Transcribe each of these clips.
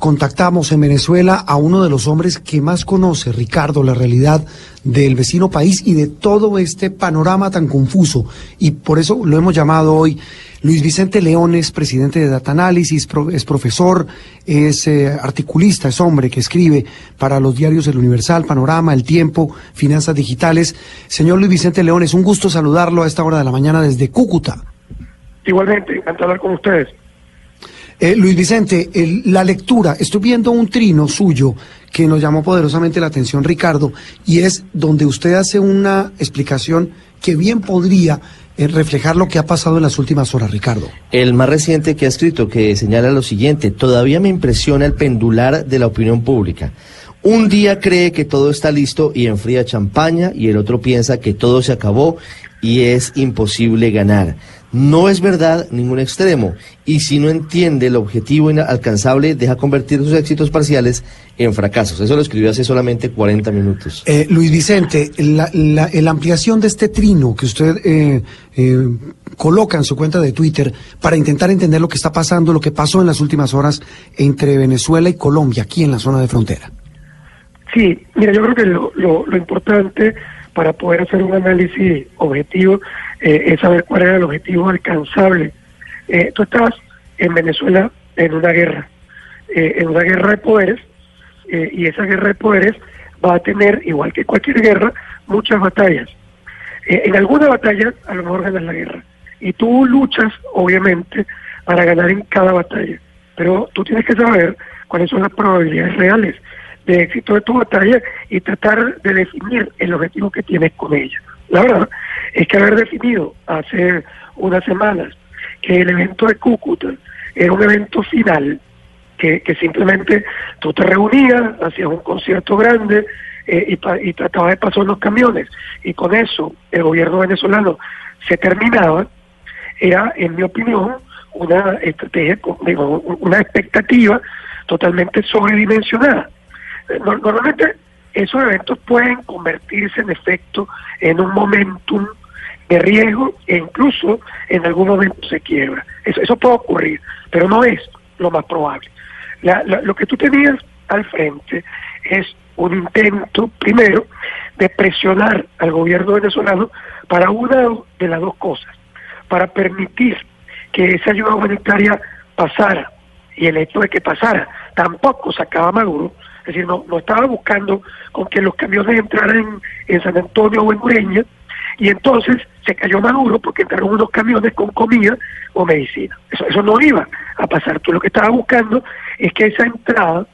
Contactamos en Venezuela a uno de los hombres que más conoce, Ricardo, la realidad del vecino país y de todo este panorama tan confuso. Y por eso lo hemos llamado hoy. Luis Vicente Leones, presidente de Data Analysis, es profesor, es eh, articulista, es hombre que escribe para los diarios El Universal, Panorama, El Tiempo, Finanzas Digitales. Señor Luis Vicente Leones, un gusto saludarlo a esta hora de la mañana desde Cúcuta. Igualmente, encantado de hablar con ustedes. Eh, Luis Vicente, la lectura, estoy viendo un trino suyo que nos llamó poderosamente la atención, Ricardo, y es donde usted hace una explicación que bien podría eh, reflejar lo que ha pasado en las últimas horas, Ricardo. El más reciente que ha escrito, que señala lo siguiente, todavía me impresiona el pendular de la opinión pública. Un día cree que todo está listo y enfría champaña y el otro piensa que todo se acabó y es imposible ganar. No es verdad ningún extremo y si no entiende el objetivo inalcanzable deja convertir sus éxitos parciales en fracasos. Eso lo escribió hace solamente 40 minutos. Eh, Luis Vicente, la, la, ampliación de este trino que usted eh, eh, coloca en su cuenta de Twitter para intentar entender lo que está pasando, lo que pasó en las últimas horas entre Venezuela y Colombia, aquí en la zona de frontera. Sí, mira, yo creo que lo, lo importante para poder hacer un análisis objetivo eh, es saber cuál era el objetivo alcanzable. Eh, tú estás en Venezuela en una guerra, eh, en una guerra de poderes, y esa guerra de poderes va a tener, igual que cualquier guerra, muchas batallas. en alguna batalla a lo mejor ganas la guerra, y tú luchas, obviamente, para ganar en cada batalla, pero tú tienes que saber cuáles son las probabilidades reales de éxito de tu batalla y tratar de definir el objetivo que tienes con ella. La verdad es que haber definido hace unas semanas que el evento de Cúcuta era un evento final, que, simplemente tú te reunías, hacías un concierto grande eh, y, y tratabas de pasar los camiones, y con eso el gobierno venezolano se terminaba, era, en mi opinión, una estrategia, una expectativa totalmente sobredimensionada. Normalmente esos eventos pueden convertirse en efecto en un momentum de riesgo e incluso en algún momento se quiebra. Eso, eso puede ocurrir, pero no es lo más probable. lo que tú tenías al frente es un intento, primero, de presionar al gobierno venezolano para una de las dos cosas, para permitir que esa ayuda humanitaria pasara, y el hecho de que pasara tampoco sacaba Maduro, es decir, no, estaba buscando con que los camiones entraran en, San Antonio o en Ureña, y entonces se cayó Maduro porque entraron unos camiones con comida o medicina. Eso, eso no iba a pasar. Tú lo que estabas buscando es que esa entrada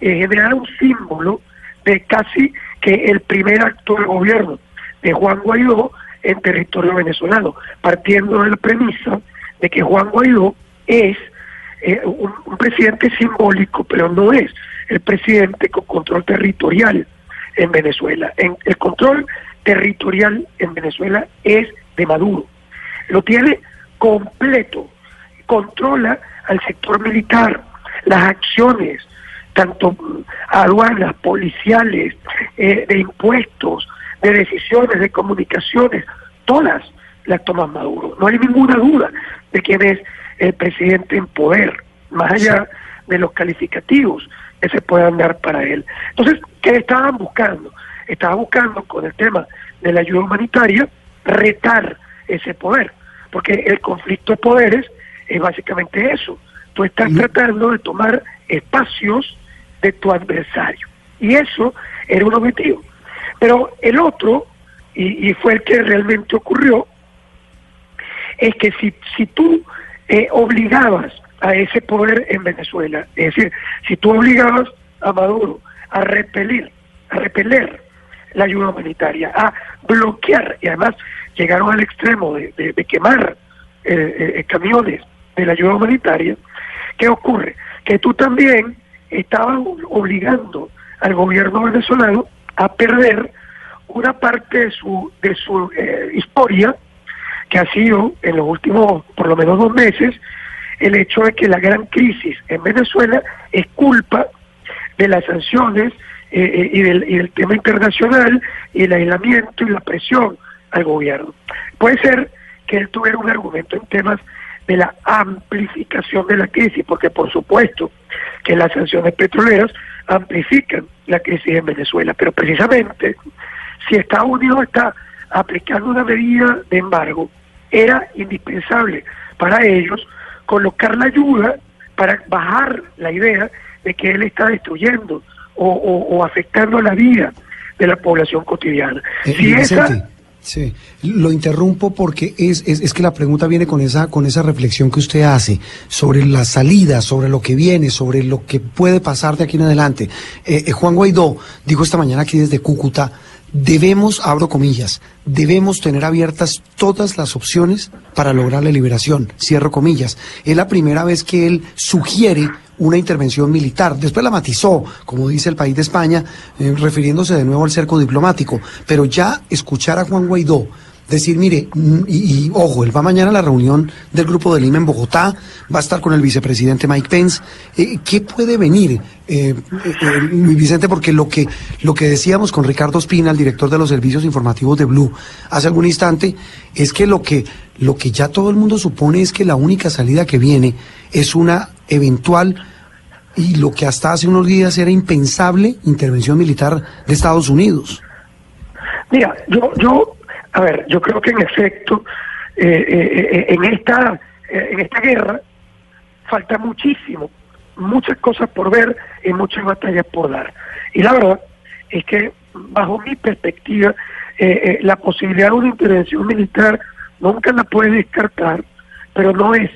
eh, generara un símbolo de casi que el primer acto del gobierno de Juan Guaidó en territorio venezolano, partiendo de la premisa de que Juan Guaidó es eh, un, presidente simbólico, pero no es el presidente con control territorial en Venezuela. En, el control territorial en Venezuela es de Maduro. Lo tiene completo. Controla al sector militar, las acciones, tanto aduanas, policiales, eh, de impuestos, de decisiones, de comunicaciones, todas las toma Maduro. No hay ninguna duda de quién es el presidente en poder, más allá de los calificativos que se puedan dar para él. Entonces, ¿qué estaban buscando? Estaban buscando con el tema de la ayuda humanitaria retar ese poder, porque el conflicto de poderes es básicamente eso. Tú estás tratando de tomar espacios de tu adversario. Y eso era un objetivo. Pero el otro, y, y fue el que realmente ocurrió, es que si, si tú eh, obligabas a ese poder en Venezuela. Es decir, si tú obligabas a Maduro a repelir, a repeler la ayuda humanitaria, a bloquear, y además llegaron al extremo de, quemar eh, eh, camiones de la ayuda humanitaria, ¿qué ocurre? Que tú también estabas obligando al gobierno venezolano a perder una parte de su, de su historia que ha sido en los últimos por lo menos dos meses el hecho de que la gran crisis en Venezuela es culpa de las sanciones eh, eh, y, del, y, del, tema internacional y el aislamiento y la presión al gobierno. Puede ser que él tuviera un argumento en temas de la amplificación de la crisis, porque por supuesto que las sanciones petroleras amplifican la crisis en Venezuela, pero precisamente si Estados Unidos está aplicando una medida de embargo, era indispensable para ellos colocar la ayuda para bajar la idea de que él está destruyendo o, afectando la vida de la población cotidiana. Eh, sí, lo interrumpo porque es, es, que la pregunta viene con esa, con esa reflexión que usted hace sobre la salida, sobre lo que viene, sobre lo que puede pasar de aquí en adelante. Eh, eh, Juan Guaidó dijo esta mañana aquí desde Cúcuta Debemos, abro comillas, debemos tener abiertas todas las opciones para lograr la liberación, cierro comillas. Es la primera vez que él sugiere una intervención militar. Después la matizó, como dice el país de España, eh, refiriéndose de nuevo al cerco diplomático. Pero ya escuchar a Juan Guaidó decir, mire, mm, y, ojo, él va mañana a la reunión del Grupo de Lima en Bogotá, va a estar con el vicepresidente Mike Pence. Eh, ¿Qué puede venir, eh, eh, Luis Vicente? Porque lo que, lo que decíamos con Ricardo Espina, el director de los servicios informativos de Blue, hace algún instante, es que lo que, lo que ya todo el mundo supone es que la única salida que viene es una eventual y lo que hasta hace unos días era impensable intervención militar de Estados Unidos. Mira, yo, yo a ver, yo creo que en efecto, eh, eh, eh, en, esta, en esta guerra falta muchísimo, muchas cosas por ver y muchas batallas por dar. Y la verdad es que, bajo mi perspectiva, la posibilidad de una intervención militar nunca la puede descartar, pero no es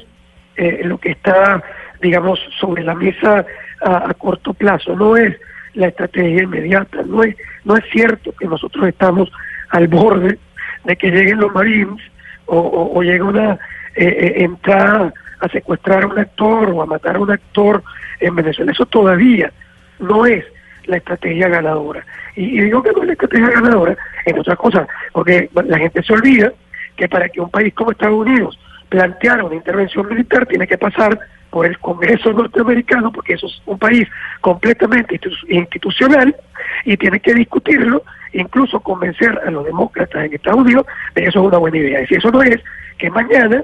lo que está, digamos, sobre la mesa a, a corto plazo, no es la estrategia inmediata, no es, no es cierto que nosotros estamos al borde de que lleguen los Marines o, o, llegue una eh, eh, entrada a secuestrar a un actor o a matar a un actor en Venezuela. Eso todavía no es la estrategia ganadora. Y, digo que no es la estrategia ganadora en otra cosa, porque la gente se olvida que para que un país como Estados Unidos planteara una intervención militar tiene que pasar por el Congreso norteamericano, porque eso es un país completamente institucional y tiene que discutirlo incluso convencer a los demócratas en Estados Unidos de que eso es una buena idea. Y si eso no es, que mañana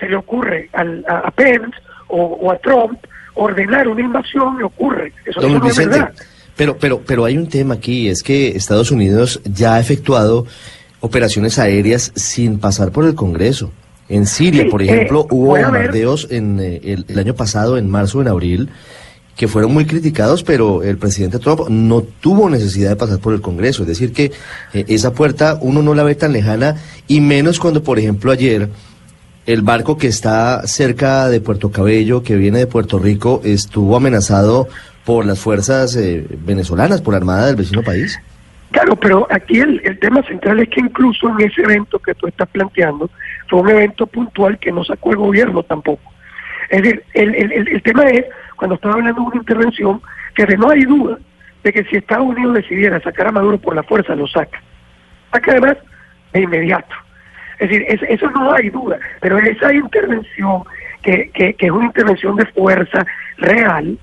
se le ocurre al, a, Pence o, a Trump ordenar una invasión, le ocurre. Eso, no es verdad. Pero, pero, pero hay un tema aquí, es que Estados Unidos ya ha efectuado operaciones aéreas sin pasar por el Congreso. En Siria, por ejemplo, eh, hubo bombardeos en eh, el, el, año pasado, en marzo, en abril, que fueron muy criticados, pero el presidente Trump no tuvo necesidad de pasar por el Congreso. Es decir, que eh, esa puerta uno no la ve tan lejana, y menos cuando, por ejemplo, ayer el barco que está cerca de Puerto Cabello, que viene de Puerto Rico, estuvo amenazado por las fuerzas eh, venezolanas, por la Armada del vecino país. Claro, pero aquí el, el, tema central es que incluso en ese evento que tú estás planteando, fue un evento puntual que no sacó el gobierno tampoco. Es decir, el, el, tema es cuando estaba hablando de una intervención, que no hay duda de que si Estados Unidos decidiera sacar a Maduro por la fuerza, lo saca. Saca además de inmediato. Es decir, eso no hay duda, pero esa intervención, que, que, es una intervención de fuerza real,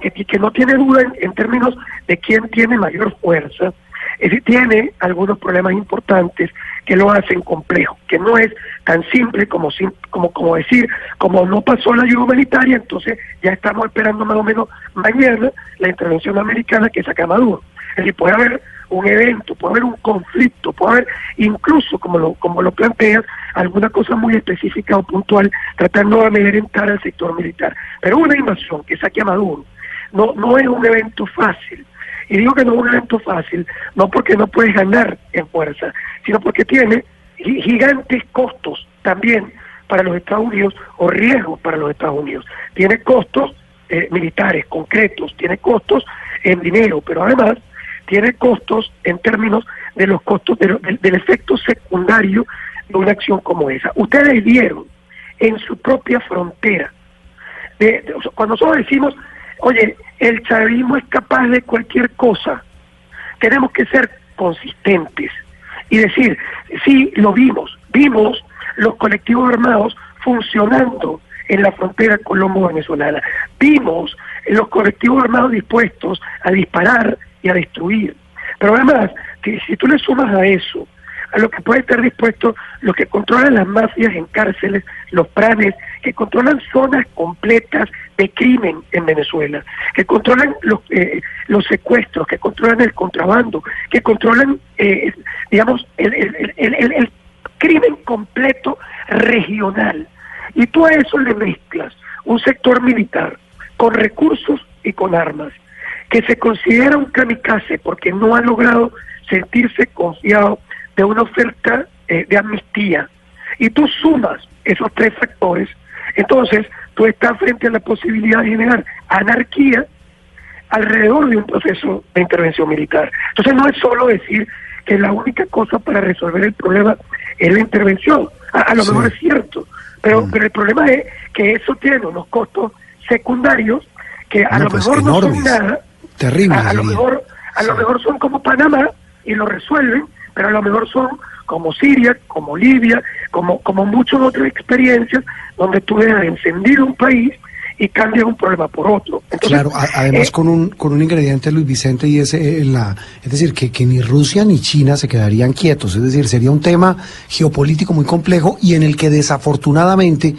que, que no tiene duda en términos de quién tiene mayor fuerza, es decir, tiene algunos problemas importantes que lo hacen complejo, que no es tan simple como, como, como decir, como no pasó la ayuda humanitaria, entonces ya estamos esperando más o menos mañana la intervención americana que saca Maduro. Es decir, puede haber un evento, puede haber un conflicto, puede haber incluso, como lo, como lo planteas, alguna cosa muy específica o puntual tratando de amedrentar al sector militar. Pero una invasión que saque a Maduro no, no es un evento fácil y digo que no es un evento fácil, no porque no puedes ganar en fuerza, sino porque tiene gigantes costos también para los Estados Unidos o riesgos para los Estados Unidos. Tiene costos eh, militares concretos, tiene costos en dinero, pero además tiene costos en términos de los costos del efecto secundario de una acción como esa. Ustedes vieron en su propia frontera, cuando nosotros decimos Oye, el chavismo es capaz de cualquier cosa. Tenemos que ser consistentes y decir, sí, lo vimos, vimos los colectivos armados funcionando en la frontera colombo-venezolana. Vimos los colectivos armados dispuestos a disparar y a destruir. Pero además, si, si tú le sumas a eso, a lo que puede estar dispuesto los que controlan las mafias en cárceles, los pranes que controlan zonas completas de crimen en Venezuela, que controlan los, eh, los secuestros, que controlan el contrabando, que controlan, eh, digamos, el, el, el, crimen completo regional. Y tú a eso le mezclas un sector militar con recursos y con armas, que se considera un kamikaze porque no ha logrado sentirse confiado de una oferta eh, de amnistía. Y tú sumas esos tres factores, entonces tú estás frente a la posibilidad de generar anarquía alrededor de un proceso de intervención militar. Entonces no es solo decir que la única cosa para resolver el problema es la intervención. A, lo mejor es cierto, pero, mm. pero el problema es que eso tiene unos costos secundarios que a lo pues mejor no son nada. Terrible. A, lo mejor, a lo mejor son como Panamá y lo resuelven, pero a lo mejor son como Siria, como Libia, como, como muchas otras experiencias donde tú dejas encendido un país y cambias un problema por otro. claro, además eh, con un con un ingrediente Luis Vicente y es eh, la es decir que, que ni Rusia ni China se quedarían quietos, es decir sería un tema geopolítico muy complejo y en el que desafortunadamente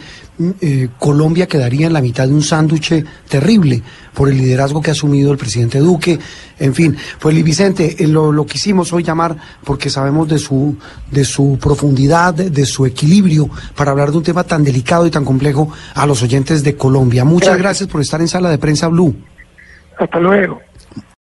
eh, Colombia quedaría en la mitad de un sándwich terrible por el liderazgo que ha asumido el presidente Duque. En fin, pues Vicente, eh, lo, lo, quisimos hoy llamar porque sabemos de su, de su profundidad, de, su equilibrio para hablar de un tema tan delicado y tan complejo a los oyentes de Colombia. Muchas gracias por estar en Sala de Prensa Blue. Hasta luego.